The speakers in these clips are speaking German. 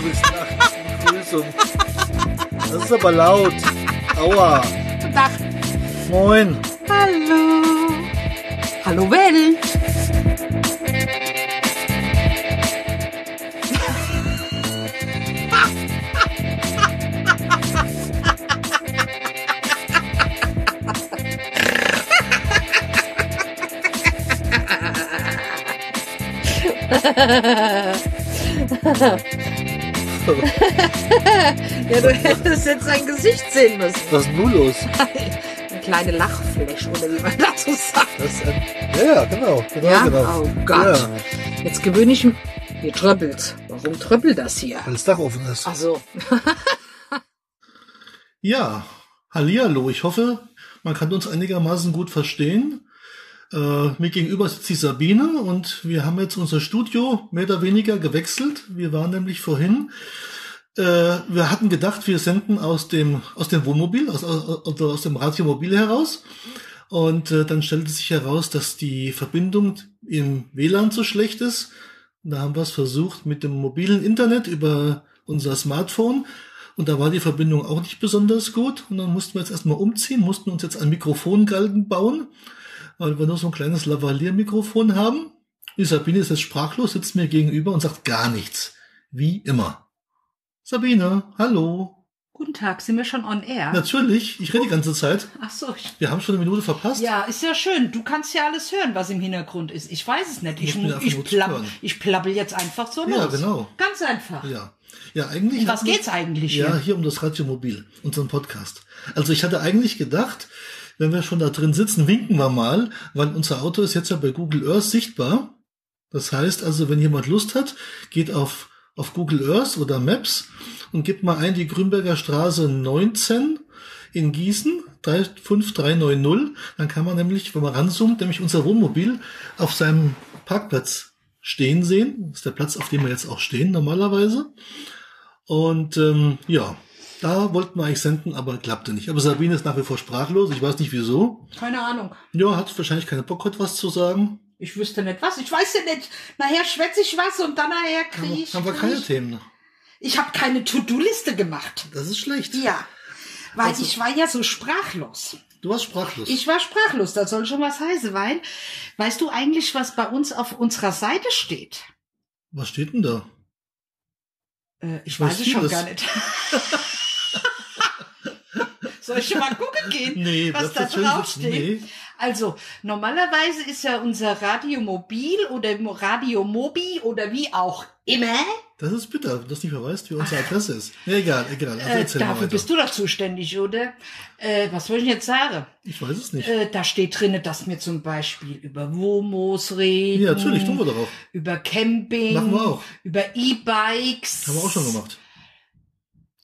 du bist nachts. Begrüßung. Das ist aber laut. Aua. Guten Tag. Moin. Hallo. Hallo Welt. Ja, du hättest jetzt sein Gesicht sehen müssen. Was ist denn nun los? Eine kleine Lachfläche, oder wie man dazu sagt. Das ja, ja, genau. genau, Ja? genau. Oh Gott. Ja, Jetzt gewöhne ich mich. Hier tröppelt. Warum tröppelt das hier? weil das Dach offen ist. Ach so. Ja, hallihallo. Ich hoffe, man kann uns einigermaßen gut verstehen. Äh, mir gegenüber sitzt die Sabine und wir haben jetzt unser Studio mehr oder weniger gewechselt. Wir waren nämlich vorhin, äh, wir hatten gedacht, wir senden aus dem, aus dem Wohnmobil, aus, aus, also aus dem Radiomobil heraus. Und äh, dann stellte sich heraus, dass die Verbindung im WLAN so schlecht ist. Da haben wir es versucht mit dem mobilen Internet über unser Smartphone. Und da war die Verbindung auch nicht besonders gut. Und dann mussten wir jetzt erstmal umziehen, mussten uns jetzt einen Mikrofongalgen bauen, weil wir nur so ein kleines Lavalier-Mikrofon haben. Die Sabine ist jetzt sprachlos, sitzt mir gegenüber und sagt gar nichts. Wie immer. Sabine, hallo. Guten Tag, sind wir schon on air? Natürlich, ich rede die ganze Zeit. Ach so. Ich, Wir haben schon eine Minute verpasst. ja, ist ja schön. Du kannst ja alles hören, was im Hintergrund ist. Ich weiß es nicht. Ich, einfach ich, nur plapp, ich plappel jetzt einfach so los. Ja, genau. Ganz einfach. Ja. Ja, eigentlich. Um was geht's eigentlich Ja, hier? hier um das Radiomobil, unseren Podcast. Also ich hatte eigentlich gedacht, wenn wir schon da drin sitzen, winken wir mal, weil unser Auto ist jetzt ja bei Google Earth sichtbar. Das heißt also, wenn jemand Lust hat, geht auf, auf Google Earth oder Maps und gibt mal ein die Grünberger Straße 19 in Gießen, 35390. Dann kann man nämlich, wenn man ranzoomt, nämlich unser Wohnmobil auf seinem Parkplatz stehen sehen. Das ist der Platz, auf dem wir jetzt auch stehen normalerweise. Und ähm, ja, da wollten wir eigentlich senden, aber klappte nicht. Aber Sabine ist nach wie vor sprachlos. Ich weiß nicht wieso. Keine Ahnung. Ja, hat wahrscheinlich keine Bock, heute was zu sagen. Ich wüsste nicht was. Ich weiß ja nicht. Nachher schwätze ich was und dann nachher kriege ich. haben wir keine ich, Themen. ich habe keine To-Do-Liste gemacht. Das ist schlecht. Ja. Weil Also- ich war ja so sprachlos. Du warst sprachlos. Ich war sprachlos, das soll schon was heißen, weil, weißt du eigentlich, was bei uns auf unserer Seite steht? was steht denn da? Äh, ich weiß weiß es schon vieles. gar nicht. soll ich schon mal gucken gehen, Nee, was da jetzt schön drauf sitzen. steht? Nee. Also, normalerweise ist ja unser Radiomobil oder Radiomobi oder wie auch immer, Das ist bitter, wenn du das nicht mehr weißt, wie unsere Adresse ist. Nee, egal, egal. Also äh, dafür bist du doch zuständig, oder? Äh, was soll ich jetzt sagen? Ich weiß es nicht. Äh, da steht drinne, dass wir zum Beispiel über Womos reden. ja, natürlich, tun wir doch auch. über Camping, Machen wir auch. über E-Bikes. Haben wir auch schon gemacht.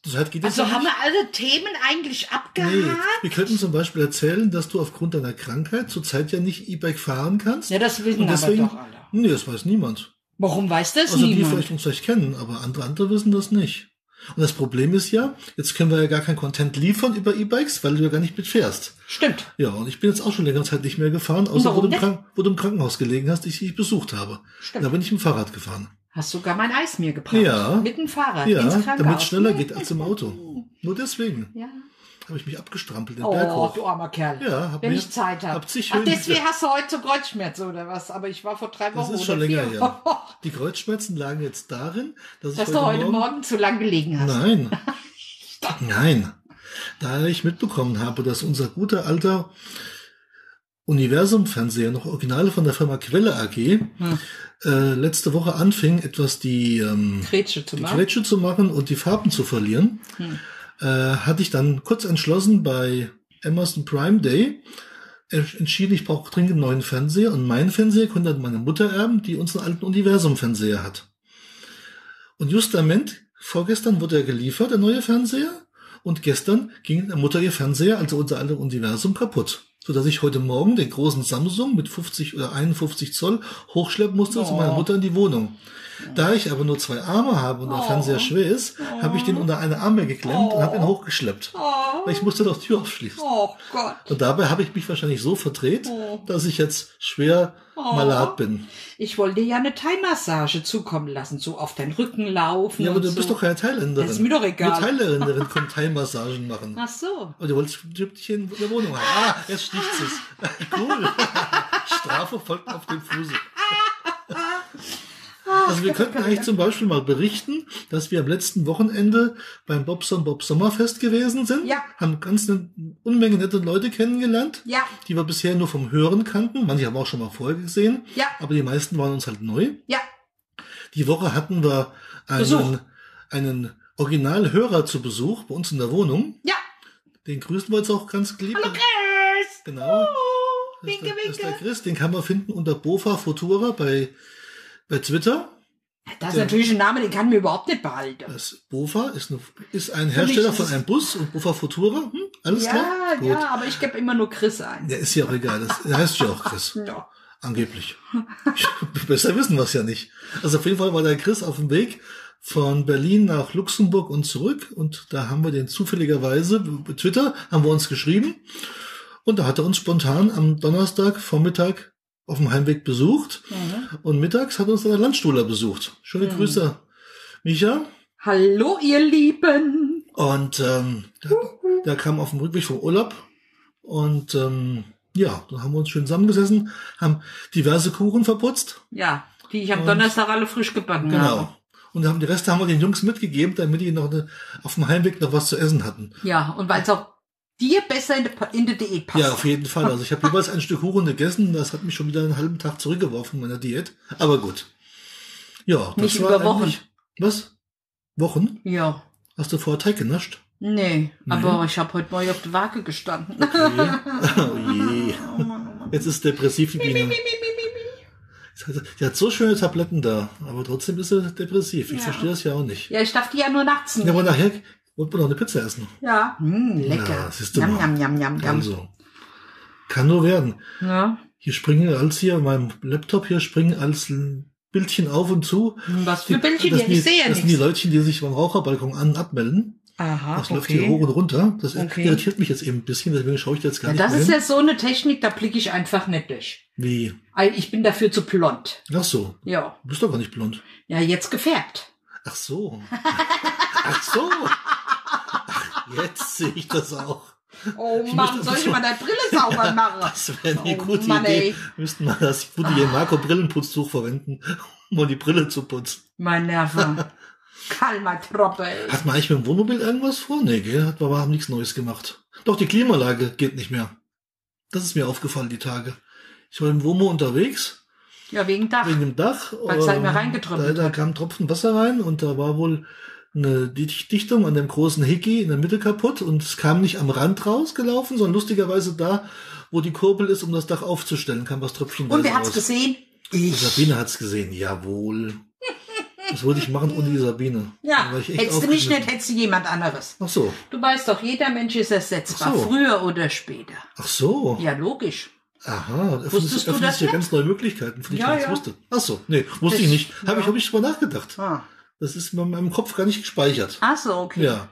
Das heißt, geht Also haben nicht? wir alle Themen eigentlich abgehakt? Nee, wir könnten zum Beispiel erzählen, dass du aufgrund deiner Krankheit zurzeit ja nicht E-Bike fahren kannst. Ja, das wissen Und aber deswegen, doch alle. Nee, das weiß niemand. Warum weiß das Also die niemand? vielleicht uns vielleicht kennen, aber andere, andere wissen das nicht. Und das Problem ist ja, jetzt können wir ja gar kein Content liefern über E-Bikes, weil du ja gar nicht mitfährst. Stimmt. Ja, und ich bin jetzt auch schon längere Zeit nicht mehr gefahren, außer wo du, im wo du im Krankenhaus gelegen hast, ich dich besucht habe. Stimmt. Da bin ich mit dem Fahrrad gefahren. Hast sogar mein Eis mir gebracht. Ja. Mit dem Fahrrad Ja, damit es schneller geht als im Auto. Nur deswegen Ja. habe ich mich abgestrampelt den Berg Oh, hoch. du armer Kerl. Ja, hab Wenn mir- ich Zeit habe. hab Ach, deswegen hast du heute so Kreuzschmerzen oder was? Aber ich war vor drei Das Wochen ist schon länger her. Wochen. Die Kreuzschmerzen lagen jetzt darin, dass ich Dass heute, du heute Morgen Morgen zu lang gelegen hast. Nein. Nein. Da ich mitbekommen habe, dass unser guter alter Universum-Fernseher, noch Originale von der Firma Quelle AG, Hm. äh, letzte Woche anfing, etwas die, ähm, zu die machen. Zu machen und die Farben zu verlieren, Hm. äh, hatte ich dann kurz entschlossen bei Amazon Prime Day, äh, entschieden, ich brauche dringend einen neuen Fernseher und meinen Fernseher konnte dann meine Mutter erben, die unseren alten Universum-Fernseher hat. Und justament, vorgestern wurde er geliefert, der neue Fernseher, und gestern ging der Mutter ihr Fernseher, also unser alter Universum, kaputt. Sodass ich heute Morgen den großen Samsung mit 50 oder 51 Zoll hochschleppen musste zu Oh. meiner Mutter in die Wohnung. Da ich aber nur zwei Arme habe und der Oh. Fernseher schwer ist, habe ich den unter eine Arme geklemmt und habe ihn hochgeschleppt. Oh, Weil ich musste doch die Tür aufschließen. oh Gott. Und dabei habe ich mich wahrscheinlich so verdreht, Oh. dass ich jetzt schwer Oh. malat bin. Ich wollte dir ja eine Thai-Massage zukommen lassen, so auf deinen Rücken laufen. Ja, aber du so. bist doch keine Thailänderin. Das ist mir doch egal. Nur Thailänderin können Thai-Massagen machen. Ach so. Und du wolltest Düppchen in der Wohnung haben. Ah, jetzt sticht es. Cool. Strafe folgt auf den Fuße. Also wir könnten eigentlich zum Beispiel mal berichten, dass wir am letzten Wochenende beim Bobson Bob Sommerfest gewesen sind. Ja. Haben ganz eine Unmenge nette Leute kennengelernt, Ja, die wir bisher nur vom Hören kannten. Manche haben wir auch schon mal vorher gesehen. ja, Aber die meisten waren uns halt neu. ja. Die Woche hatten wir Besuch. einen, einen Originalhörer zu Besuch bei uns in der Wohnung. Ja. Den grüßen wir jetzt auch ganz lieb. Hallo Chris. Genau. Ist, winke, der, das ist der winke. Chris, den kann man finden unter Bofa Futura bei, bei Twitter. Das ist natürlich ein Name, den kann mir überhaupt nicht behalten. Das Bofa ist, eine, ist ein Hersteller ist von einem Bus und Bofa Futura. Hm, alles Ja, klar? Gut. ja, aber ich gebe immer nur Chris ein. Der ist ja auch egal. Das, der heißt ja auch Chris. Ja. Angeblich. Besser wissen wir es ja nicht. Also auf jeden Fall war der Chris auf dem Weg von Berlin nach Luxemburg und zurück. Und da haben wir den zufälligerweise, bei Twitter haben wir uns geschrieben. Und da hat er uns spontan am Donnerstag Vormittag auf dem Heimweg besucht. Mhm. Und mittags hat uns dann der Landstuhler besucht. Schöne Grüße, Micha. Hallo, ihr Lieben. Und ähm, der, der kam auf dem Rückweg vom Urlaub. Und ähm, ja, dann haben wir uns schön zusammengesessen, haben diverse Kuchen verputzt. Ja, die ich am Und- Donnerstag alle frisch gebacken habe. Genau. Und haben die Reste haben wir den Jungs mitgegeben, damit die noch eine, auf dem Heimweg noch was zu essen hatten. Ja, und weil es auch dir besser in, der- in der Diät passt. Ja, auf jeden Fall. Also ich habe jeweils ein Stück Kuchen gegessen. Das hat mich schon wieder einen halben Tag zurückgeworfen in meiner Diät. Aber gut. Ja, das Nicht war über Wochen. Was? Wochen? Ja. Hast du vorher Teig genascht? Nee, aber ich habe heute Morgen auf der Waage gestanden. Okay. oh je. Jetzt ist depressiv die Biene. Sie hat so schöne Tabletten da, aber trotzdem ist sie depressiv. Ich Ja. verstehe das ja auch nicht. Ja, ich darf die ja nur nachts Ja, nehmen. aber nachher wollte man noch eine Pizza essen. Ja. Hm, lecker. Ja, siehst du Jam, mal. jam, jam, jam. Also, kann nur werden. Ja. Hier springen als hier, in meinem Laptop hier springen als Bildchen auf und zu. Was für Bildchen das hier? sind die, Ich sehe ja Das sind die. Leutchen, die sich beim Raucherbalkon an abmelden. Aha, Das läuft hier okay. hoch und runter. Das Okay. irritiert mich jetzt eben ein bisschen, deswegen schaue ich da jetzt gar Ja, nicht das mehr ist hin. ja so eine Technik, da blicke ich einfach nicht durch. Wie? Ich bin dafür zu blond. Ach so. Ja. Du bist doch gar nicht blond. Ja, jetzt gefärbt. Ach so. Ach so. Jetzt sehe ich das auch. Oh Ich Mann, soll ich mal deine Brille sauber machen? Das wäre eine Oh gute Mann, Idee. ey. Müssten wir das gute hier Marco Brillenputztuch verwenden, um mal die Brille zu putzen. Mein Nerve. Kalmer Troppe, ey. Hat man eigentlich mit dem Wohnmobil irgendwas vor? Nee, gell? Hat, wir haben nichts Neues gemacht. Doch, die Klimaanlage geht nicht mehr. Das ist mir aufgefallen, die Tage. Ich war im Womo unterwegs, Ja, wegen Dach. wegen dem Dach. Weil es halt ähm, mehr reingetröpfelt Da, da kam Tropfen Wasser rein und da war wohl eine Dicht- Dichtung an dem großen Hickey in der Mitte kaputt und es kam nicht am Rand rausgelaufen, sondern lustigerweise da, wo die Kurbel ist, um das Dach aufzustellen, kam was Tröpfchen Und wer hat's raus. gesehen? Ich. Sabine hat's gesehen, jawohl. Das wollte ich machen ohne die Sabine. Ja, hättest du mich nicht, hättest du jemand anderes. Ach so, Du weißt doch, jeder Mensch ist ersetzbar, so. früher oder später. ach so. Ja, logisch. Aha, sich, du öffnen das ja ganz neue Möglichkeiten, von denen Ja, ich nichts ja. wusste. Ach so, nee, wusste Das- ich nicht. Habe ich, hab ich drüber nachgedacht. Ah, Das ist in meinem Kopf gar nicht gespeichert. Ach so, okay. Ja.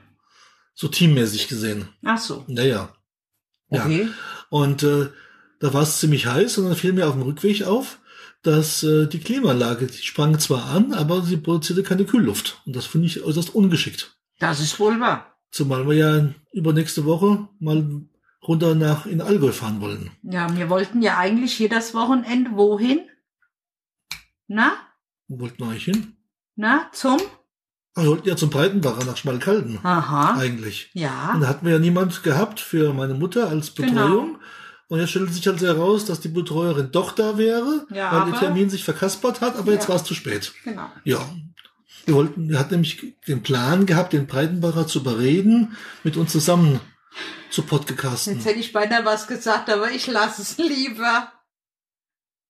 So teammäßig gesehen. Ach so, Naja. Ja. okay. Und äh, da war es ziemlich heiß und dann fiel mir auf dem Rückweg auf, dass äh, die Klimaanlage, die sprang zwar an, aber sie produzierte keine Kühlluft. Und das finde ich äußerst ungeschickt. Das ist wohl wahr. Zumal wir ja übernächste Woche mal runter nach in Allgäu fahren wollen. Ja, wir wollten ja eigentlich hier das Wochenende wohin? Na? Wo wollten wir eigentlich hin? Na? Zum? Wir wollten ja zum Breitenbacher nach Schmalkalden. Aha. Eigentlich. Ja. Und da hatten wir ja niemand gehabt für meine Mutter als Genau. Betreuung. Und jetzt stellt sich halt heraus, dass die Betreuerin doch da wäre, Ja, weil der Termin sich verkaspert hat, aber jetzt Ja. war es zu spät. Genau. Ja. Wir wollten, wir hatten nämlich den Plan gehabt, den Breitenbacher zu überreden, mit uns zusammen zu podcasten. Jetzt hätte ich beinahe was gesagt, aber ich lasse es lieber.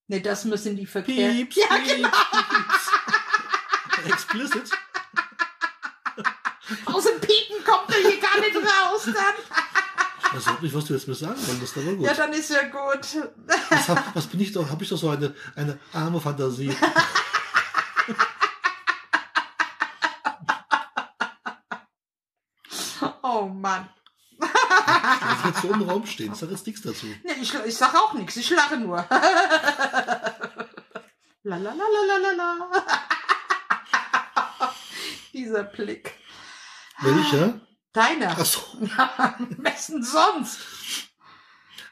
Nee, das müssen die verkehren. Pieps, ja, genau. pieps. Explicit. Aus dem Piepen kommt er hier gar nicht raus dann. Ich weiß nicht, was du jetzt mir sagen wolltest, aber gut. Ja, dann ist ja gut. Was, hab, was bin ich doch, habe ich doch so eine, eine arme Fantasie. Oh Mann. Ich jetzt so im Raum stehen, sag jetzt nichts dazu. Nee, ich, ich sag auch nichts, ich lache nur. La la la la la la la. Dieser Blick. Welcher? Deiner. Ach so. Ja, am besten sonst.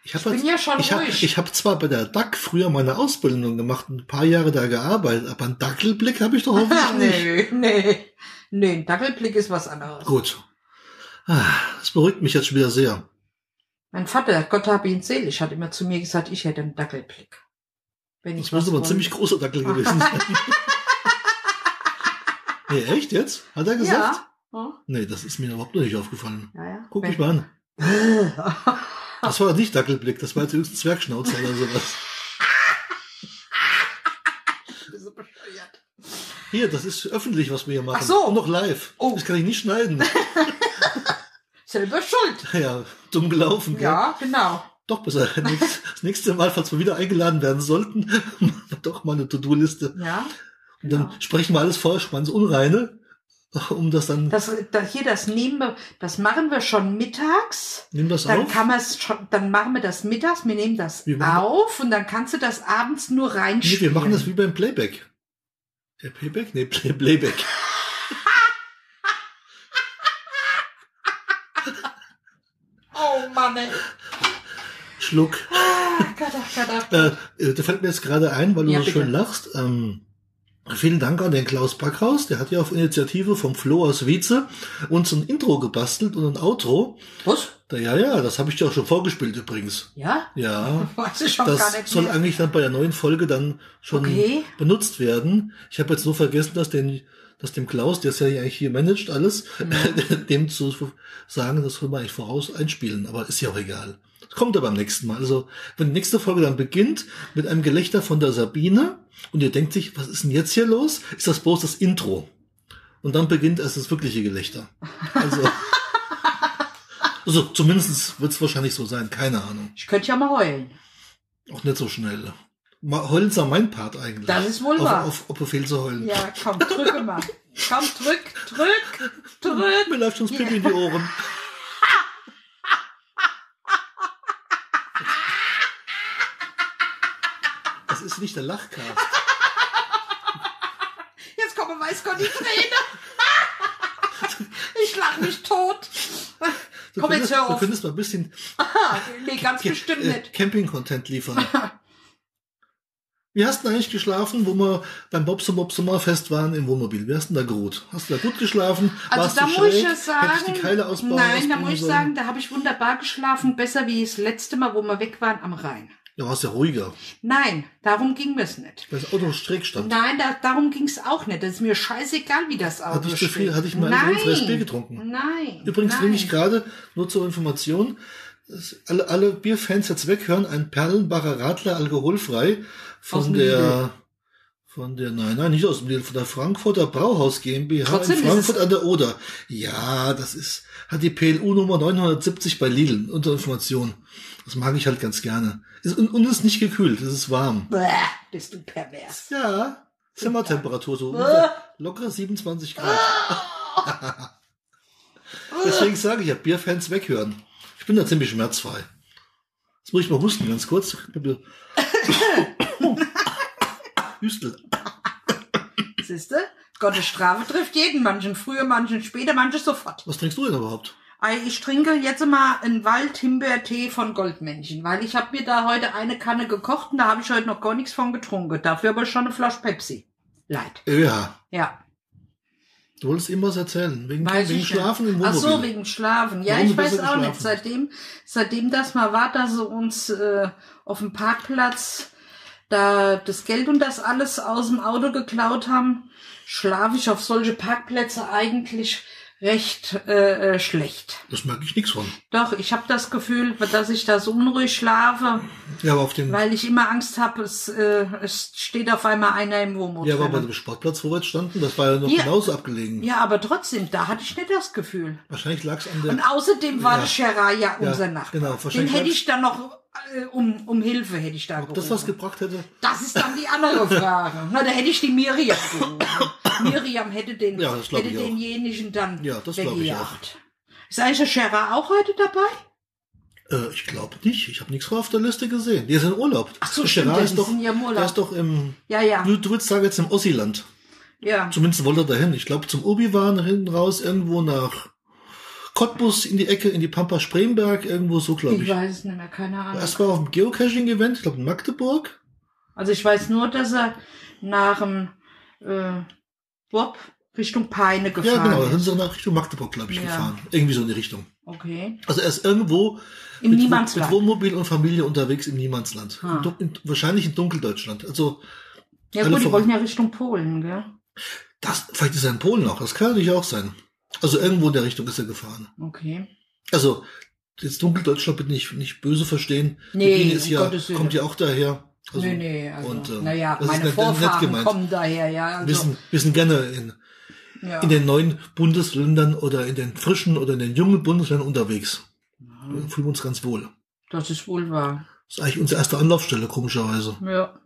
Ich, hab halt Ich bin ja schon ich hab, ruhig. ich hab zwar bei der DAC früher meine Ausbildung gemacht, ein paar Jahre da gearbeitet, aber einen Dackelblick habe ich doch hoffentlich nicht. nee, nee. Nee, ein Dackelblick ist was anderes. Gut. Ah, Das beruhigt mich jetzt schon wieder sehr. Mein Vater, Gott habe ihn selig, hat immer zu mir gesagt, ich hätte einen Dackelblick. Wenn ich Das muss aber ein ziemlich großer Dackel gewesen sein. nee, echt jetzt? Hat er gesagt? Ja. Ja, Nee, das ist mir überhaupt noch nicht aufgefallen. ja. ja. Guck mich mal an. Das war nicht Dackelblick, das war jetzt höchstens Zwergschnauze oder sowas. Bescheuert. Hier, das ist öffentlich, was wir hier machen. Ach so. Und noch live. Oh. Das kann ich nicht schneiden. Selber schuld. ja, dumm gelaufen. Gell? Ja, genau. Doch besser. Das nächste Mal, falls wir wieder eingeladen werden sollten, machen wir doch mal eine To-Do-Liste. Ja. Dann sprechen wir alles vor, spannend Unreine, um das dann, Das, das hier, das nehmen wir, das machen wir schon mittags. nimm das Dann auf. kann man es schon, dann machen wir das mittags, wir nehmen das Wir auf und dann kannst du das abends nur Nee, reinspielen. wir machen das wie beim Playback. Der Playback? Nee, Play Playback. Oh Mann, ey. Schluck. Ah, Gott, Gott, Gott. Äh, äh, da fällt mir jetzt gerade ein, weil du Ja, so bitte. schön lachst. Ähm, vielen Dank an den Klaus Backhaus. Der hat ja auf Initiative vom Flo aus Wietze uns ein Intro gebastelt und ein Outro. Was? Ja, ja, das habe ich dir auch schon vorgespielt übrigens. Ja? Ja. Weiß ich schon gar Das nicht soll mehr. eigentlich dann bei der neuen Folge dann schon Okay. benutzt werden. Ich habe jetzt nur vergessen, dass den, dass dem Klaus, der es ja eigentlich hier managt alles, dem zu sagen, das soll man eigentlich voraus einspielen. Aber ist ja auch egal. Das kommt aber beim nächsten Mal. Also, wenn die nächste Folge dann beginnt mit einem Gelächter von der Sabine und ihr denkt sich, was ist denn jetzt hier los? Ist das bloß das Intro? Und dann beginnt erst das wirkliche Gelächter. Also, also zumindest wird es wahrscheinlich so sein. Keine Ahnung. Ich könnte ja mal heulen. Auch nicht so schnell. Ma- Heulen ist ja mein Part eigentlich. Das ist wohl auf, wahr. Auf, auf Befehl zu heulen. Ja, komm, drücke mal. Komm, drück, drück, drück. Mir läuft schon das Pipi in die Ohren. Nicht der Lachcast. Jetzt kommen weiß Gott die Träne. Ich lach mich tot. Du Komm, jetzt könntest, hör du auf. könntest mal ein bisschen nee, ganz bestimmt äh, nicht. Camping-Content liefern. Wie hast du eigentlich geschlafen, wo wir beim Bobson Bob Sommerfest waren im Wohnmobil? Wie hast du denn da geruht? Hast du da gut geschlafen? Also Warst da du muss ich schräg? ja sagen, Hätte ich die Keile ausbauen nein, da muss ich sagen, da habe ich wunderbar geschlafen, besser wie das letzte Mal, wo wir weg waren am Rhein. Da warst ja ruhiger, Nein, darum ging es nicht. weil das Auto schräg stand. Nein, da, darum ging es auch nicht. Das ist mir scheißegal, wie das Auto Hatte ich zu viel, hatte ich mal ein Bier getrunken. Nein. Übrigens nein. trinke ich gerade, nur zur Information, alle, alle Bierfans jetzt weghören, ein Perlenbacher Radler alkoholfrei von der, von der, nein, nein, nicht aus dem Lidl, von der Frankfurter Brauhaus GmbH Trotzdem in Frankfurt an der Oder. Ja, das ist, hat die PLU Nummer 970 bei Lidl, unter Information. Das mag ich halt ganz gerne. Ist, und, und ist nicht gekühlt, es ist warm. Bäh, bist du pervers. Ja, Zimmertemperatur, so locker 27 Grad. Deswegen sage ich ja, Bierfans weghören. Ich bin da ziemlich schmerzfrei. Jetzt muss ich mal husten, ganz kurz. Hüstel. Siehste? Gottes Strafe trifft jeden, manchen früher, manchen später, manchen sofort. Was trinkst du denn überhaupt? Ich trinke jetzt mal einen Waldhimbeertee von Goldmännchen, weil ich habe mir da heute eine Kanne gekocht und da habe ich heute noch gar nichts von getrunken. Dafür aber schon eine Flasche Pepsi. Leid. Ja, Ja. du wolltest ihm was erzählen. Wegen, wegen ich Schlafen nicht. im Ach Wohnmobil. so, wegen Schlafen. Ja, Warum ich weiß auch nicht. geschlafen? Seitdem, seitdem das mal war, dass sie uns äh, auf dem Parkplatz da das Geld und das alles aus dem Auto geklaut haben, schlafe ich auf solche Parkplätze eigentlich recht äh, äh, schlecht. Das merke ich nichts von. Doch, ich habe das Gefühl, dass ich da so unruhig schlafe, Ja, aber auf dem, weil ich immer Angst habe, es, äh, es steht auf einmal einer im Wohnmobil. ja, aber bei dem Sportplatz, wo wir jetzt standen, das war ja noch Hier. genauso abgelegen. ja, aber trotzdem, da hatte ich nicht das Gefühl. Wahrscheinlich lag es an Und der, außerdem war Ja. der Scherer ja unser Ja, Nachbar. genau, Den wahrscheinlich hätte hat's- ich dann noch um, um Hilfe hätte ich da ob das was gerufen. gebracht hätte. Das ist dann die andere Frage. Na, da hätte ich die Miriam gerufen. Miriam hätte den, Ja, hätte ich auch. denjenigen dann Ja, das glaub ich weggejagt. Ist eigentlich der Scherer auch heute dabei? Äh, ich glaube nicht. Ich habe nichts auf der Liste gesehen. Die ist in Urlaub. Ach so, stimmt, ist doch, sind ja im Urlaub. Der ist doch im, Ja, ja. du, du würdest sagen jetzt im Ossiland. Ja. Zumindest wollte er dahin. Ich glaube zum Obi-Wan hinten raus, irgendwo nach Cottbus in die Ecke, in die Pampa Spremberg, irgendwo so, glaube Ich ich. weiß es nicht mehr, keine Ahnung. Erst war auf dem Geocaching-Event, ich glaube in Magdeburg. Also ich weiß nur, dass er nach dem äh, Bob Richtung Peine gefahren Ja, genau, da sind ist. sie nach Richtung Magdeburg, glaube ich, Ja. gefahren. Irgendwie so in die Richtung. Okay. Also er ist irgendwo Im mit, Niemandsland. mit Wohnmobil und Familie unterwegs im Niemandsland. Ah. In, in, wahrscheinlich in Dunkeldeutschland. Also Ja gut, die wollten ja Richtung Polen, gell? das, vielleicht ist er in Polen auch, das kann natürlich auch sein. Also irgendwo in der Richtung ist er gefahren. Okay. Also, jetzt Dunkeldeutschland bitte nicht, nicht böse verstehen. Nee, Biene ist ja, kommt ja auch daher. Also, nee, nee, also, und, ähm, naja, das ist meine nett- nett Vorfahren gemeint. kommen daher, ja. Also, wissen, wissen gerne in, ja. in den neuen Bundesländern oder in den frischen oder in den jungen Bundesländern unterwegs. Fühlen wir uns ganz wohl. das ist wohl wahr. Das ist eigentlich unsere erste Anlaufstelle, komischerweise. Ja,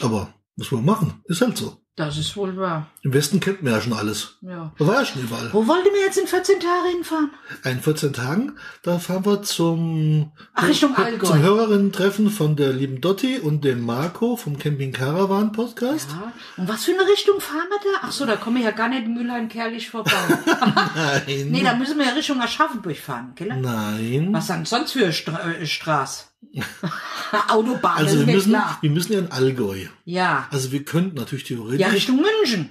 Aber was wollen wir machen? Ist halt so. das ist wohl wahr. Im Westen kennt man ja schon alles. Ja. Da war ja schon überall. Wo wollt ihr mir jetzt in 14 Tagen hinfahren? In 14 Tagen, da fahren wir zum, Ach, Richtung Allgäu. zum Hörerinnen-Treffen von der lieben Dotti und dem Marco vom Camping Caravan Podcast. Ja. Und was für eine Richtung fahren wir da? Ach so, da kommen wir ja gar nicht Mülheim-Kerlich vorbei. Nein. nee, da müssen wir ja Richtung Aschaffenburg fahren, gell? Nein. Was dann sonst für Stra äh, Straß? Autobahn, also wir müssen, klar. wir müssen ja in Allgäu. Ja. Also wir könnten natürlich theoretisch. Ja, Richtung München.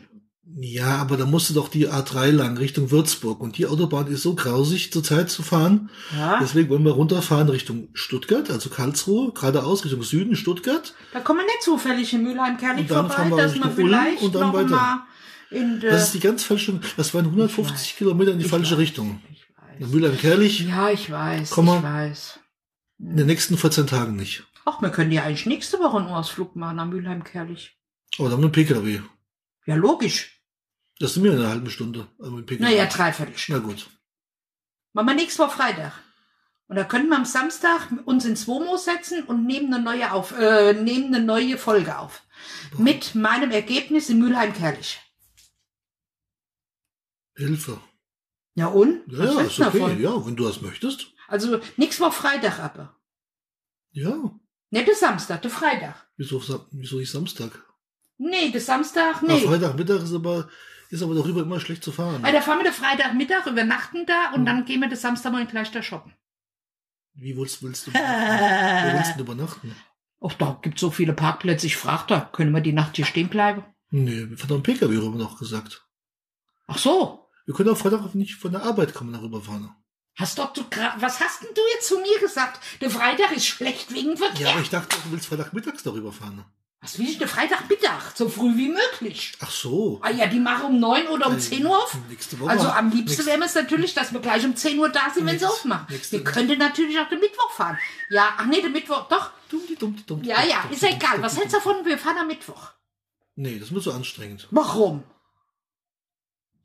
Ja, aber da musste doch die A3 lang Richtung Würzburg. Und die Autobahn ist so grausig zurzeit zu fahren. Ja. Deswegen wollen wir runterfahren Richtung Stuttgart, also Karlsruhe, geradeaus Richtung Süden, Stuttgart. Da kommen wir nicht zufällig in Mülheim-Kerlich Und dann vorbei, dass man vielleicht und dann noch weiter. mal in der... Das ist die ganz falsche, das waren 150 Kilometer in die Ich falsche weiß. Richtung. ich In weiß. Mülheim-Kerlich Ja, ich weiß, Komm mal. ich weiß. In den nächsten 14 Tagen nicht. Ach, wir können ja eigentlich nächste Woche einen Ausflug machen nach Mülheim-Kerlich. Aber dann mit dem PKW. Ja, logisch. Das sind wir in einer halben Stunde. Also mit dem PKW. Naja, dreiviertel Stunde. Na gut. Machen wir nächste Woche Freitag. Und da können wir am Samstag uns ins Womo setzen und nehmen eine neue, auf, äh, nehmen eine neue Folge auf. Mit meinem Ergebnis in Mülheim-Kerlich. Hilfe. Ja und? Ja, ja, ist okay. davon? Ja, wenn du das möchtest. Also nächste Woche Freitag aber. Ja. Nicht der Samstag, der Freitag. Wieso, wieso nicht Samstag? Nee, der Samstag, Nee. nee. Freitagmittag ist aber, ist aber darüber immer schlecht zu fahren. Weil da fahren wir den Freitagmittag, übernachten da und dann gehen wir den Samstagmorgen gleich da shoppen. Wie willst, willst du, wo willst du denn übernachten? Ach, da gibt's so viele Parkplätze. Ich frag da, können wir die Nacht hier stehen bleiben? Nee, wir fahren doch im PKW rüber noch gesagt. Ach so. Wir können auch Freitag nicht von der Arbeit kommen, darüber fahren. Hast doch du was hast denn du jetzt zu mir gesagt? Der Freitag ist schlecht wegen Verkehr. Ja, aber ich dachte, du willst Freitagmittags darüber fahren. Was will ich denn Freitagmittag? So früh wie möglich. Ach so. Ah ja, die machen um neun oder um Äh, zehn Uhr auf. Nächste Woche. Also am liebsten wäre es natürlich, dass wir gleich um 10 Uhr da sind, wenn sie aufmachen. nächste Wir könnten natürlich auch den Mittwoch fahren. Ja, ach nee, den Mittwoch, doch. Dumm, dumm, dumm, Ja, dumm, ja, ist ja dumm, egal. Was hältst du davon? Wir fahren am Mittwoch. Nee, das wird so anstrengend. Warum?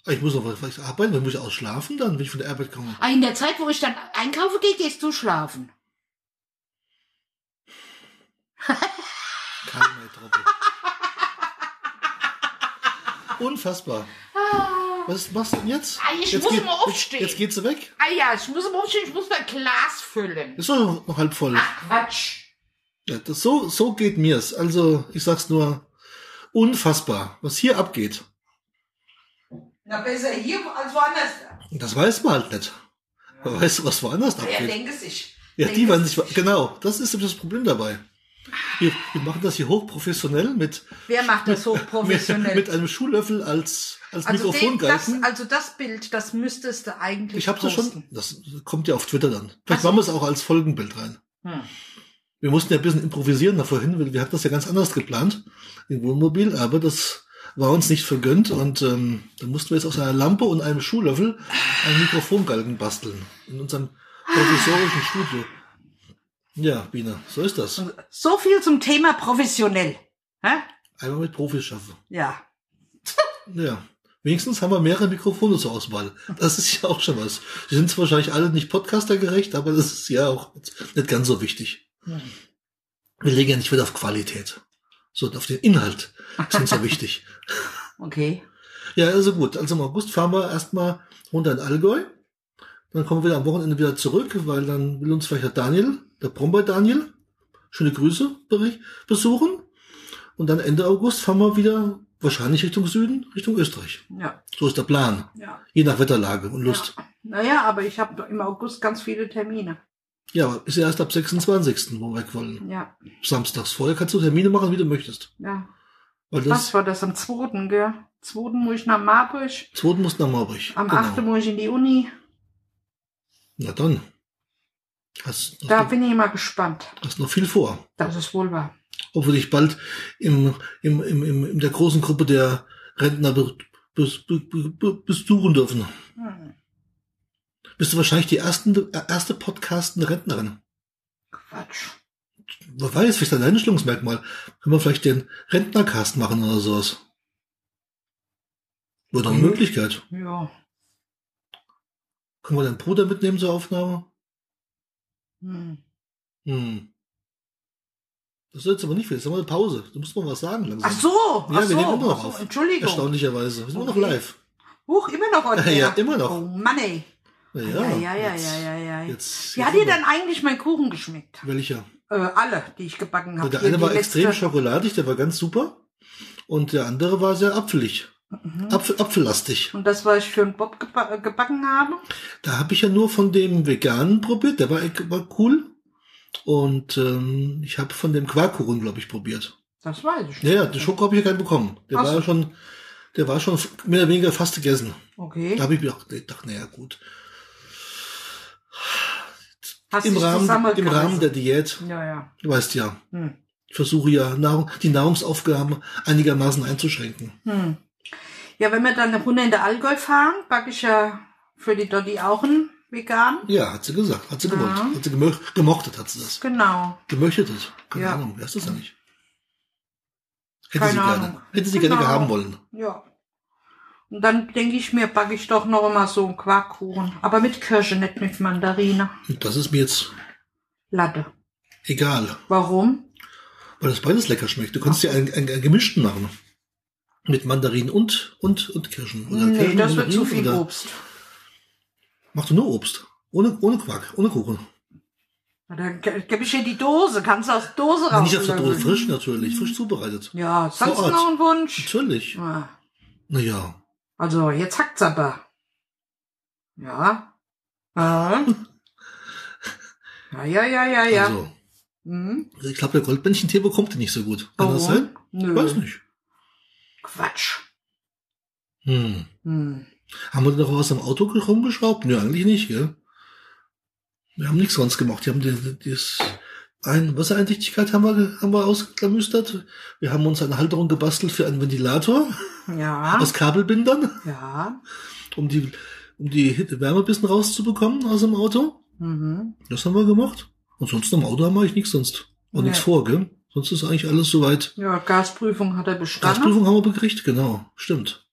Ich muss noch was, arbeiten, dann muss ich ausschlafen, dann, wenn ich von der Arbeit komme. Ah, In der Zeit, wo ich dann einkaufen gehe, gehst du schlafen. Keine Troppe. Unfassbar. Was machst du denn jetzt? Ah, ich jetzt muss mal aufstehen. Jetzt, jetzt geht sie weg. Ah ja, ich muss mal aufstehen, ich muss mein Glas füllen. Ist doch noch halb voll. Ach, Quatsch. Ja, das, so, so geht mir's. Also, ich sag's nur, unfassbar, was hier abgeht. Na, besser hier als woanders. Und das weiß man halt nicht. Man weiß, was woanders Ja, abgeht. denke sich. Ja, denke die werden sich, genau, das ist das Problem dabei. Wir, wir machen das hier hochprofessionell mit, Wer macht das so mit, mit einem Schuhlöffel als, als also, den, das, also das Bild, das müsstest du eigentlich Ich hab's ja posten. schon, das kommt ja auf Twitter dann. Vielleicht so. machen wir es auch als Folgenbild rein. Hm. Wir mussten ja ein bisschen improvisieren da vorhin, weil wir hatten das ja ganz anders geplant, im Wohnmobil, aber das war uns nicht vergönnt und ähm, da mussten wir jetzt aus einer Lampe und einem Schuhlöffel einen Mikrofongalgen basteln in unserem provisorischen Studio. Ja, Biene, so ist das. So viel zum Thema professionell. Hä? Einmal mit Profis schaffen. Ja. Ja. Wenigstens haben wir mehrere Mikrofone zur Auswahl. Das ist ja auch schon was. Sie sind zwar wahrscheinlich alle nicht podcastergerecht, aber das ist ja auch nicht ganz so wichtig. Wir legen ja nicht Wert auf Qualität, sondern auf den Inhalt. Ist uns ja wichtig. Okay. Ja, also gut. Also im August fahren wir erstmal runter in Allgäu. Dann kommen wir wieder am Wochenende wieder zurück, weil dann will uns vielleicht der Daniel, der Brombeer Daniel, schöne Grüße besuchen. Und dann Ende August fahren wir wieder wahrscheinlich Richtung Süden, Richtung Österreich. Ja, So ist der Plan. ja. Je nach Wetterlage und Lust. Naja, aber ich habe im August ganz viele Termine. Ja, ist ja erst ab 26. wo wir weg wollen. Ja, Samstags. Vorher kannst du Termine machen, wie du möchtest. ja. Weil Was das, war das am 2., gell? 2. muss ich nach Marburg. zweiten muss nach Marburg. Am Genau. 8. muss ich in die Uni. Na dann. Hast, hast, Da noch, bin ich mal gespannt. hast noch viel vor. Das ist wohl wahr. Ob wir dich bald im, im, im, im, in der großen Gruppe der Rentner be, be, be, be, besuchen dürfen. Hm. Bist du wahrscheinlich die ersten, äh, erste podcastende Rentnerin. Quatsch. Wer weiß, vielleicht ein Einstellungsmerkmal. Können wir vielleicht den Rentnercast machen oder sowas. Oder eine Mhm. Möglichkeit. Ja. Können wir deinen Bruder mitnehmen zur Aufnahme? Hm. Hm. Das ist jetzt aber nicht viel. Jetzt haben wir eine Pause. Du musst mal was sagen langsam. Ach so, Ja, ach wir so, nehmen immer noch so, auf. Entschuldigung. Erstaunlicherweise. Wir sind immer noch Okay. live. Huch, immer noch on Ja, immer noch. Oh Mann, ey. Ja, Ja, ja, ja, jetzt, ja, ja, ja. Jetzt, Wie hat dir denn eigentlich mein Kuchen geschmeckt? Welcher? Äh, alle, die ich gebacken habe. der eine war letzte- extrem schokoladig, der war ganz super. Und der andere war sehr apfelig. Mhm. Apfel, apfellastig. Und das, was ich für einen Bob geba gebacken habe? Da habe ich ja nur von dem veganen probiert, der war, war cool. Und ähm, ich habe von dem Quarkkuchen, glaube ich, probiert. Das weiß ich Ja, ja, den Schoko habe ich ja keinen bekommen. Der Ach so. war schon, der war schon mehr oder weniger fast gegessen. Okay. Da habe ich mir auch gedacht, naja, gut. Hast Im Rahmen, im. Rahmen der Diät, Ja, ja. du weißt ja, Hm. ich versuche ja Nahrung, die Nahrungsaufgaben einigermaßen einzuschränken. Hm. Ja, wenn wir dann eine Runde in der Allgäu fahren, backe ich ja für die Dotti auch einen vegan. Ja, hat sie gesagt, hat sie Ja. gewollt. Hat sie gemö gemochtet, hat sie das. Genau. Gemöchtet. Keine Ja. Ahnung, wer ist das eigentlich? Hätte Keine sie gerne. Ahnung. Hätte sie gerne Genau. haben wollen. Ja. Und dann denke ich mir, backe ich doch noch mal so einen Quarkkuchen. Aber mit Kirsche, nicht mit Mandarine. Das ist mir jetzt Latte. egal, Warum? weil das beides lecker schmeckt. Du kannst ja einen, einen, einen gemischten machen. Mit Mandarinen und, und, und Kirschen. Oder Nee, Kirschen, das wird zu viel oder- Obst. Mach du nur Obst. Ohne, ohne Quark, ohne Kuchen. Na, Dann ge- gebe ich dir die Dose. Kannst du aus der Dose raus. Nicht auf der Dose, frisch natürlich, frisch zubereitet. Ja, sonst Vor Ort. noch ein Wunsch? Natürlich. Ah, Naja, Also, jetzt hackt's aber. Ja. Ja. Ja, ja, ja, ja, ja. also, Hm? ich glaube, der Goldmännchen-Tee bekommt die nicht so gut. Kann das sein? Nö. Weiß nicht. Quatsch. Hm. Hm. Haben wir noch was am Auto rumgeschraubt? Nö, eigentlich nicht, gell? Wir haben nichts sonst gemacht. Wir haben die, ein Wassereindichtigkeit haben wir, haben wir ausgelamüstert. Wir haben uns eine Halterung gebastelt für einen Ventilator Ja. aus Kabelbindern, Ja. um die, um die Wärme ein bisschen rauszubekommen aus dem Auto. Mhm. Das haben wir gemacht. Ansonsten am Auto haben wir eigentlich nichts sonst. Und Nee. nichts vor, gell? Sonst ist eigentlich alles soweit. Ja, Gasprüfung hat er bestanden. Gasprüfung haben wir gekriegt, genau. Stimmt.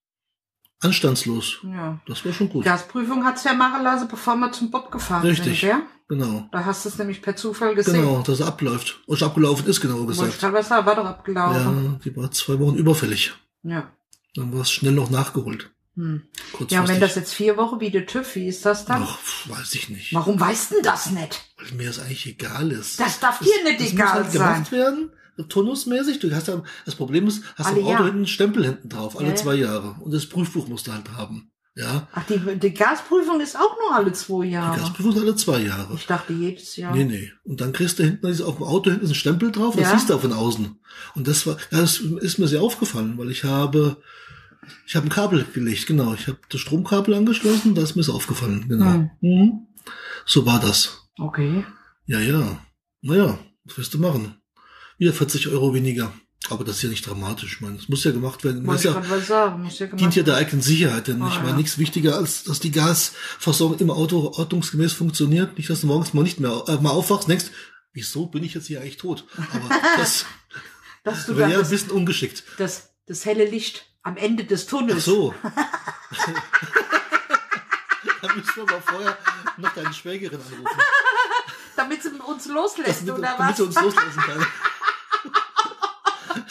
Anstandslos. Ja. Das war schon gut. Gasprüfung hat's ja machen lassen, bevor wir zum Bob gefahren Richtig. sind, ja? Genau. Da hast du es nämlich per Zufall gesehen. Genau, dass er abläuft. Und abgelaufen ist, ich gesagt. gerade was sagen, war doch abgelaufen. Ja, die war zwei Wochen überfällig. Ja. Dann war es schnell noch nachgeholt. Hm. Ja, und wenn das jetzt vier Wochen wie der TÜV, wie ist das dann? Ach, weiß ich nicht. Warum weißt denn das nicht? Weil mir das eigentlich egal ist. Das darf dir nicht das egal muss halt sein. gemacht werden, turnusmäßig. Du hast ja, das Problem ist, hast Alle am Auto Jahr. hinten einen Stempel hinten drauf, alle Ja. zwei Jahre. Und das Prüfbuch musst du halt haben. Ja, Ach, die, die Gasprüfung ist auch nur alle zwei die Jahre. Gasprüfung ist alle zwei Jahre. Ich dachte jedes Jahr. Nee, nee. Und dann kriegst du hinten ist auf dem Auto hinten ist ein Stempel drauf, das Ja. siehst du auch von außen. Und das war, das ist mir sehr aufgefallen, weil ich habe, ich habe ein Kabel gelegt, genau. Ich habe das Stromkabel angeschlossen, da ist mir das aufgefallen, genau. Hm. Mhm. So war das. Okay. Ja, ja. Naja, was willst du machen? Wieder 40 Euro weniger. Aber das ist ja nicht dramatisch. Ich meine, das muss ja gemacht werden. Das Wollte ich ja, sagen. Muss ja gemacht dient ja der eigenen Sicherheit, denn Ah, ich meine, ja. nichts wichtiger als, dass die Gasversorgung im Auto ordnungsgemäß funktioniert. Nicht, dass du morgens mal nicht mehr äh, mal aufwachst denkst, wieso bin ich jetzt hier eigentlich tot? Aber das Dass du wäre ja ein das, bisschen ungeschickt. das, das helle Licht am Ende des Tunnels. Ach so. da müssen wir mal vorher noch deine Schwägerin anrufen. Damit sie uns Das, loslässt, damit, oder damit was? sie uns loslassen kann.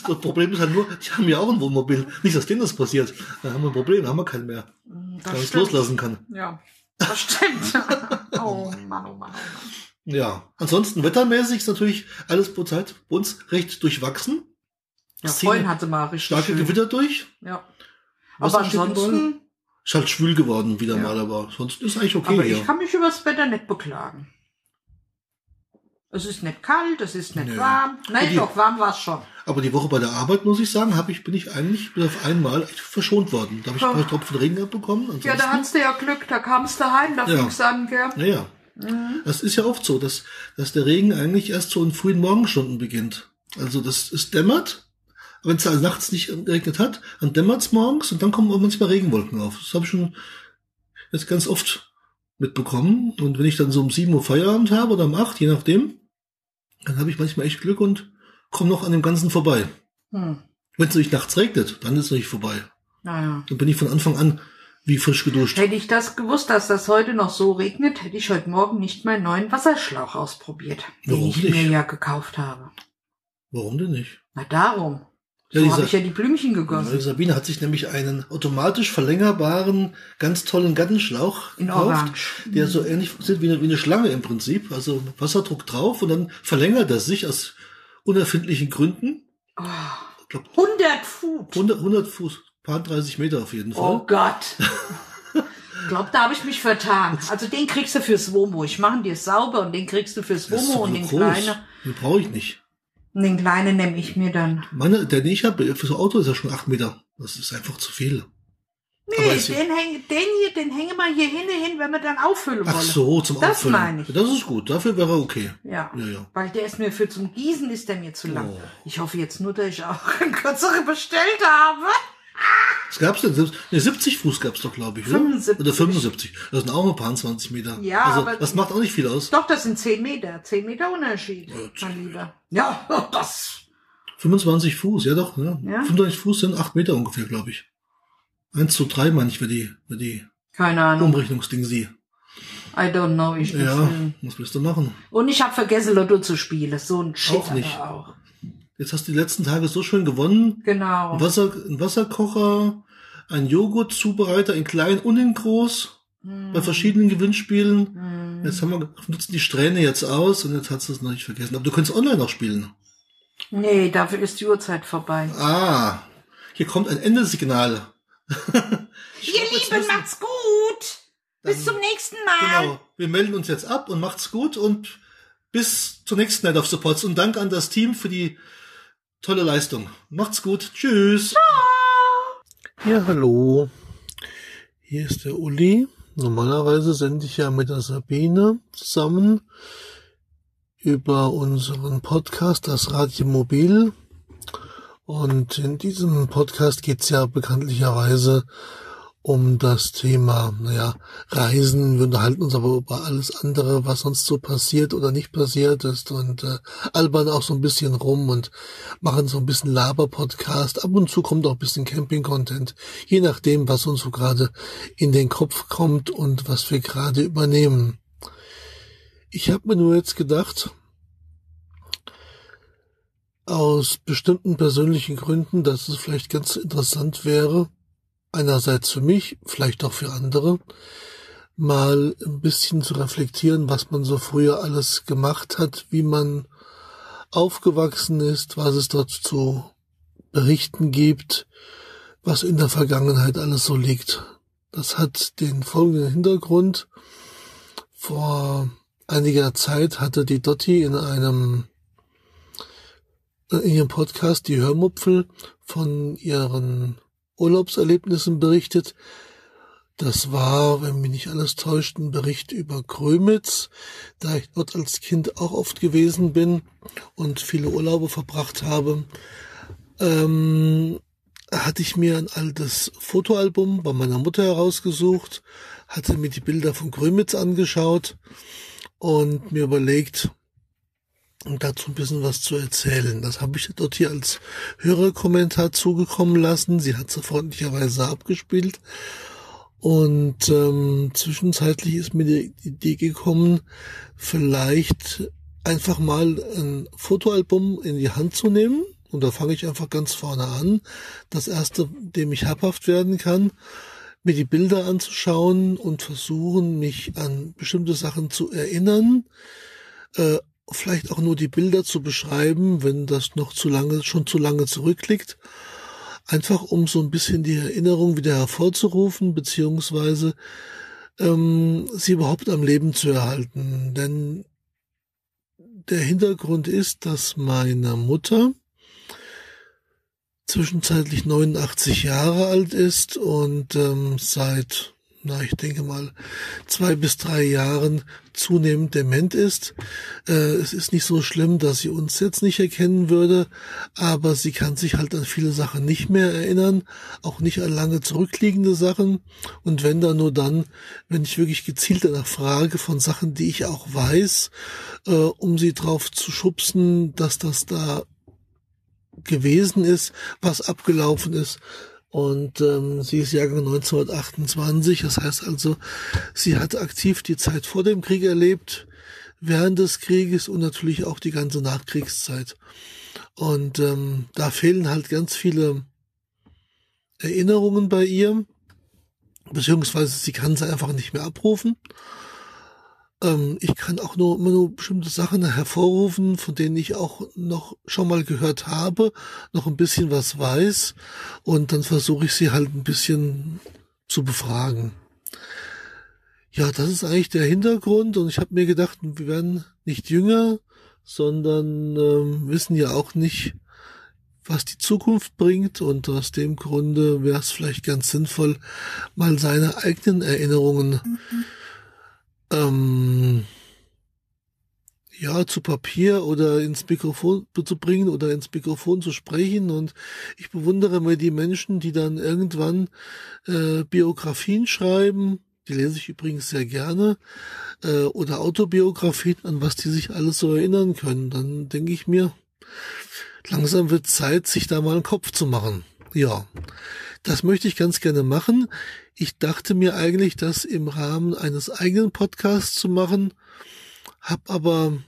Das Problem ist halt nur, die haben ja auch ein Wohnmobil. Nicht, dass denen das passiert. Da haben wir ein Problem, da haben wir keinen mehr, der das uns stimmt. loslassen kann. Ja. Das stimmt. oh Mann, oh Mann, oh Mann. Ja, ansonsten wettermäßig ist natürlich alles zurzeit bei uns recht durchwachsen. Ja, vorhin hatte mal richtig Starke schön. Gewitter durch. Ja. Was Aber ansonsten, Ist halt schwül geworden wieder Ja. mal, aber sonst ist eigentlich okay aber hier. ich kann mich über das Wetter nicht beklagen. Es ist nicht kalt, es ist nicht Nö. warm. Nein, Die- doch, warm war es schon. Aber die Woche bei der Arbeit, muss ich sagen, hab ich, bin ich eigentlich bis auf einmal echt verschont worden. Da habe ich ein paar Tropfen Regen abbekommen. Ansonsten, Ja, da hattest du ja Glück, da kamst du heim, da Ja. fing's an, gell? Naja, das ist ja oft so, dass, dass der Regen eigentlich erst so in frühen Morgenstunden beginnt. Also das es dämmert, wenn es also nachts nicht geregnet hat, dann dämmert's morgens und dann kommen auch manchmal Regenwolken auf. Das habe ich schon jetzt ganz oft mitbekommen. Und wenn ich dann so um 7 Uhr Feierabend habe oder um 8, je nachdem, dann habe ich manchmal echt Glück und komme noch an dem Ganzen vorbei. Hm. Wenn es nicht nachts regnet, dann ist es nicht vorbei. Naja. Dann bin ich von Anfang an wie frisch geduscht. Hätte ich das gewusst, dass das heute noch so regnet, hätte ich heute Morgen nicht meinen neuen Wasserschlauch ausprobiert, den Warum ich nicht? mir ja gekauft habe. Warum denn nicht? Na darum. Ja, so dieser- habe ich ja die Blümchen Ja, gegossen. Sabine hat sich nämlich einen automatisch verlängerbaren, ganz tollen Gartenschlauch In gekauft, Orange. der so ähnlich funktioniert wie eine, wie eine Schlange im Prinzip. Also Wasserdruck drauf und dann verlängert er sich aus unerfindlichen Gründen. Oh, Ich glaube 100 Fuß. 100, 100 Fuß, paar 30 Meter auf jeden Fall. Oh Gott. Ich glaube, da habe ich mich vertan. Also den kriegst du fürs Womo. Ich mache dir sauber und den kriegst du fürs Womo und den groß. kleinen. Den brauche ich nicht. Und den kleinen nehme ich mir dann. Meine, der, den ich habe, für so ein Auto ist er schon 8 Meter. Das ist einfach zu viel. Nee, den, häng, den hier, den hängen wir hier hinten hin, wenn wir dann auffüllen Ach wollen. so, zum Das Auffüllen. meine ich. Das ist gut. Dafür wäre er okay. Ja. Ja, ja. Weil der ist mir für zum Gießen ist der mir zu lang. Oh. Ich hoffe jetzt nur, dass ich auch einen kürzeren bestellt habe. Was gab's denn? Ne, 70 Fuß gab's doch, glaube ich, oder? 75. Oder 75. Das sind auch ein paar 20 Meter. Ja, also, aber- das macht auch nicht viel aus. Doch, das sind 10 Meter. 10 Meter Unterschied, mein Lieber. Ja, das. 25 Fuß, ja doch. Ne? Ja. 25 Fuß sind 8 Meter ungefähr, glaube ich. 1 zu 3 meine ich, für die, für die Keine Ahnung. Umrechnungsding sie. I don't know. Ich Ja, was willst du machen? Und ich habe vergessen, Lotto zu spielen. So ein Shit Auch nicht. aber auch. Jetzt hast du die letzten Tage so schön gewonnen. Genau. Ein, Wasser, ein Wasserkocher, ein Joghurtzubereiter in klein und in groß. Hm. Bei verschiedenen Gewinnspielen. Jetzt haben wir nutzen die Strähne jetzt aus und jetzt hast du es noch nicht vergessen. Aber du kannst online auch spielen. Nee, dafür ist die Uhrzeit vorbei. Ah, hier kommt ein Endesignal. Ihr Lieben, macht's gut. Bis zum nächsten Mal. Genau. Wir melden uns jetzt ab und macht's gut und bis zur nächsten Night of Supports und Dank an das Team für die tolle Leistung. Macht's gut. Tschüss. Ja, hallo. Hier ist der Uli. Normalerweise sende ich ja mit der Sabine zusammen über unseren Podcast, das Radio Mobil. Und in diesem Podcast geht's ja bekanntlicherweise um das Thema, naja, Reisen. Wir unterhalten uns aber über alles andere, was sonst so passiert oder nicht passiert ist und äh, albern auch so ein bisschen rum und machen so ein bisschen Laber-Podcast. Ab und zu kommt auch ein bisschen Camping-Content, je nachdem, was uns so gerade in den Kopf kommt und was wir gerade übernehmen. Ich habe mir nur jetzt gedacht, aus bestimmten persönlichen Gründen, dass es vielleicht ganz interessant wäre, einerseits für mich, vielleicht auch für andere, mal ein bisschen zu reflektieren, was man so früher alles gemacht hat, wie man aufgewachsen ist, was es dort zu berichten gibt, was in der Vergangenheit alles so liegt. Das hat den folgenden Hintergrund. Vor einiger Zeit hatte die Dotti in einem in ihrem Podcast die Hörmupfel von ihren Urlaubserlebnissen berichtet. Das war, wenn mich nicht alles täuscht, ein Bericht über Grömitz, da ich dort als Kind auch oft gewesen bin und viele Urlaube verbracht habe. Ähm, hatte ich mir ein altes Fotoalbum bei meiner Mutter herausgesucht, hatte mir die Bilder von Grömitz angeschaut und mir überlegt, dazu ein bisschen was zu erzählen. Das habe ich dort hier als Hörerkommentar zugekommen lassen. Sie hat sie freundlicherweise abgespielt. Und ähm, zwischenzeitlich ist mir die Idee gekommen, vielleicht einfach mal ein Fotoalbum in die Hand zu nehmen. Und da fange ich einfach ganz vorne an. Das erste, dem ich habhaft werden kann, mir die Bilder anzuschauen und versuchen, mich an bestimmte Sachen zu erinnern, äh, vielleicht auch nur die Bilder zu beschreiben, wenn das noch zu lange, schon zu lange zurückliegt. Einfach um so ein bisschen die Erinnerung wieder hervorzurufen, beziehungsweise ähm, sie überhaupt am Leben zu erhalten. Denn der Hintergrund ist, dass meine Mutter zwischenzeitlich 89 Jahre alt ist und ähm, seit na, ich denke mal, zwei bis drei Jahren zunehmend dement ist. Äh, es ist nicht so schlimm, dass sie uns jetzt nicht erkennen würde, aber sie kann sich halt an viele Sachen nicht mehr erinnern, auch nicht an lange zurückliegende Sachen. Und wenn dann nur dann, wenn ich wirklich gezielt danach frage von Sachen, die ich auch weiß, äh, um sie drauf zu schubsen, dass das da gewesen ist, was abgelaufen ist, und ähm, sie ist Jahrgang 1928, das heißt also, sie hat aktiv die Zeit vor dem Krieg erlebt, während des Krieges und natürlich auch die ganze Nachkriegszeit. Und ähm, da fehlen halt ganz viele Erinnerungen bei ihr, beziehungsweise sie kann sie einfach nicht mehr abrufen. Ähm, ich kann auch nur immer nur bestimmte Sachen hervorrufen, von denen ich auch noch schon mal gehört habe, noch ein bisschen was weiß. Und dann versuche ich sie halt ein bisschen zu befragen. Ja, das ist eigentlich der Hintergrund. Und ich habe mir gedacht, wir werden nicht jünger, sondern ähm, wissen ja auch nicht, was die Zukunft bringt. Und aus dem Grunde wäre es vielleicht ganz sinnvoll, mal seine eigenen Erinnerungen mhm ähm, ja, zu Papier oder ins Mikrofon zu bringen oder ins Mikrofon zu sprechen. Und ich bewundere mir die Menschen, die dann irgendwann äh, Biografien schreiben. Die lese ich übrigens sehr gerne. Äh, oder Autobiografien, an was die sich alles so erinnern können. Dann denke ich mir, langsam wird Zeit, sich da mal einen Kopf zu machen. Ja, das möchte ich ganz gerne machen. Ich dachte mir eigentlich, das im Rahmen eines eigenen Podcasts zu machen, habe aber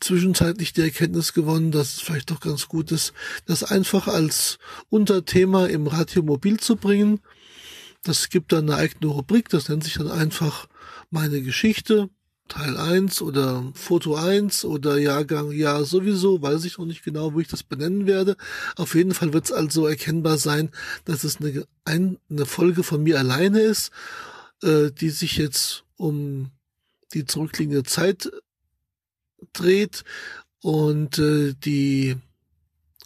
zwischenzeitlich die Erkenntnis gewonnen, dass es vielleicht doch ganz gut ist, das einfach als Unterthema im Radio Mobil zu bringen. Das gibt dann eine eigene Rubrik, das nennt sich dann einfach meine Geschichte. Teil 1 oder Foto 1 oder Jahrgang, ja sowieso, weiß ich noch nicht genau, wo ich das benennen werde. Auf jeden Fall wird es also erkennbar sein, dass es eine, ein, eine Folge von mir alleine ist, äh, die sich jetzt um die zurückliegende Zeit dreht und äh, die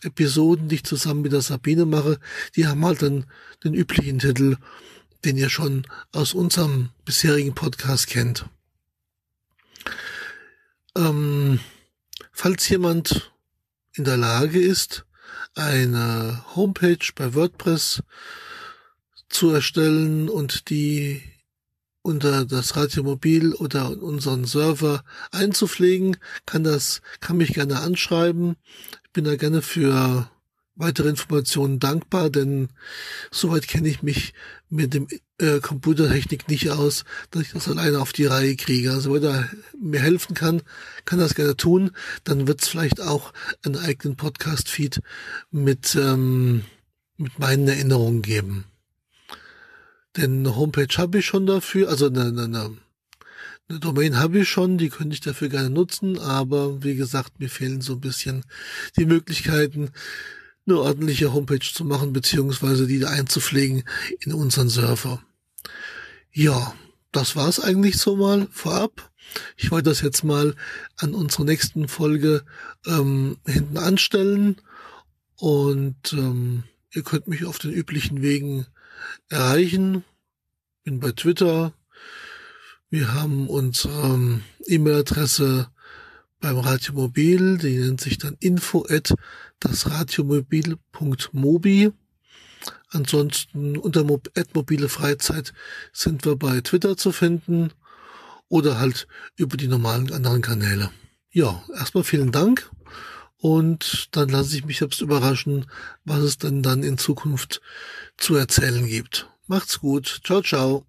Episoden, die ich zusammen mit der Sabine mache, die haben halt dann den üblichen Titel, den ihr schon aus unserem bisherigen Podcast kennt. Ähm, falls jemand in der Lage ist, eine Homepage bei WordPress zu erstellen und die unter das Radiomobil oder unseren Server einzupflegen, kann das, kann mich gerne anschreiben. Ich bin da gerne für weitere Informationen dankbar, denn soweit kenne ich mich mit dem äh, Computertechnik nicht aus, dass ich das alleine auf die Reihe kriege. Also wenn er mir helfen kann, kann das gerne tun. Dann wird es vielleicht auch einen eigenen Podcast-Feed mit, ähm, mit meinen Erinnerungen geben. Denn eine Homepage habe ich schon dafür, also eine, eine, eine, eine Domain habe ich schon, die könnte ich dafür gerne nutzen, aber wie gesagt, mir fehlen so ein bisschen die Möglichkeiten, eine ordentliche Homepage zu machen, beziehungsweise die einzupflegen in unseren Server. Ja, das war's eigentlich so mal vorab. Ich wollte das jetzt mal an unserer nächsten Folge ähm, hinten anstellen und ähm, ihr könnt mich auf den üblichen Wegen erreichen. Bin bei Twitter. Wir haben unsere ähm, E-Mail-Adresse beim Radiomobil, die nennt sich dann info at dasradiomobil.mobi. Ansonsten unter mobile Freizeit sind wir bei Twitter zu finden oder halt über die normalen anderen Kanäle. Ja, erstmal vielen Dank und dann lasse ich mich selbst überraschen, was es denn dann in Zukunft zu erzählen gibt. Macht's gut. Ciao, ciao.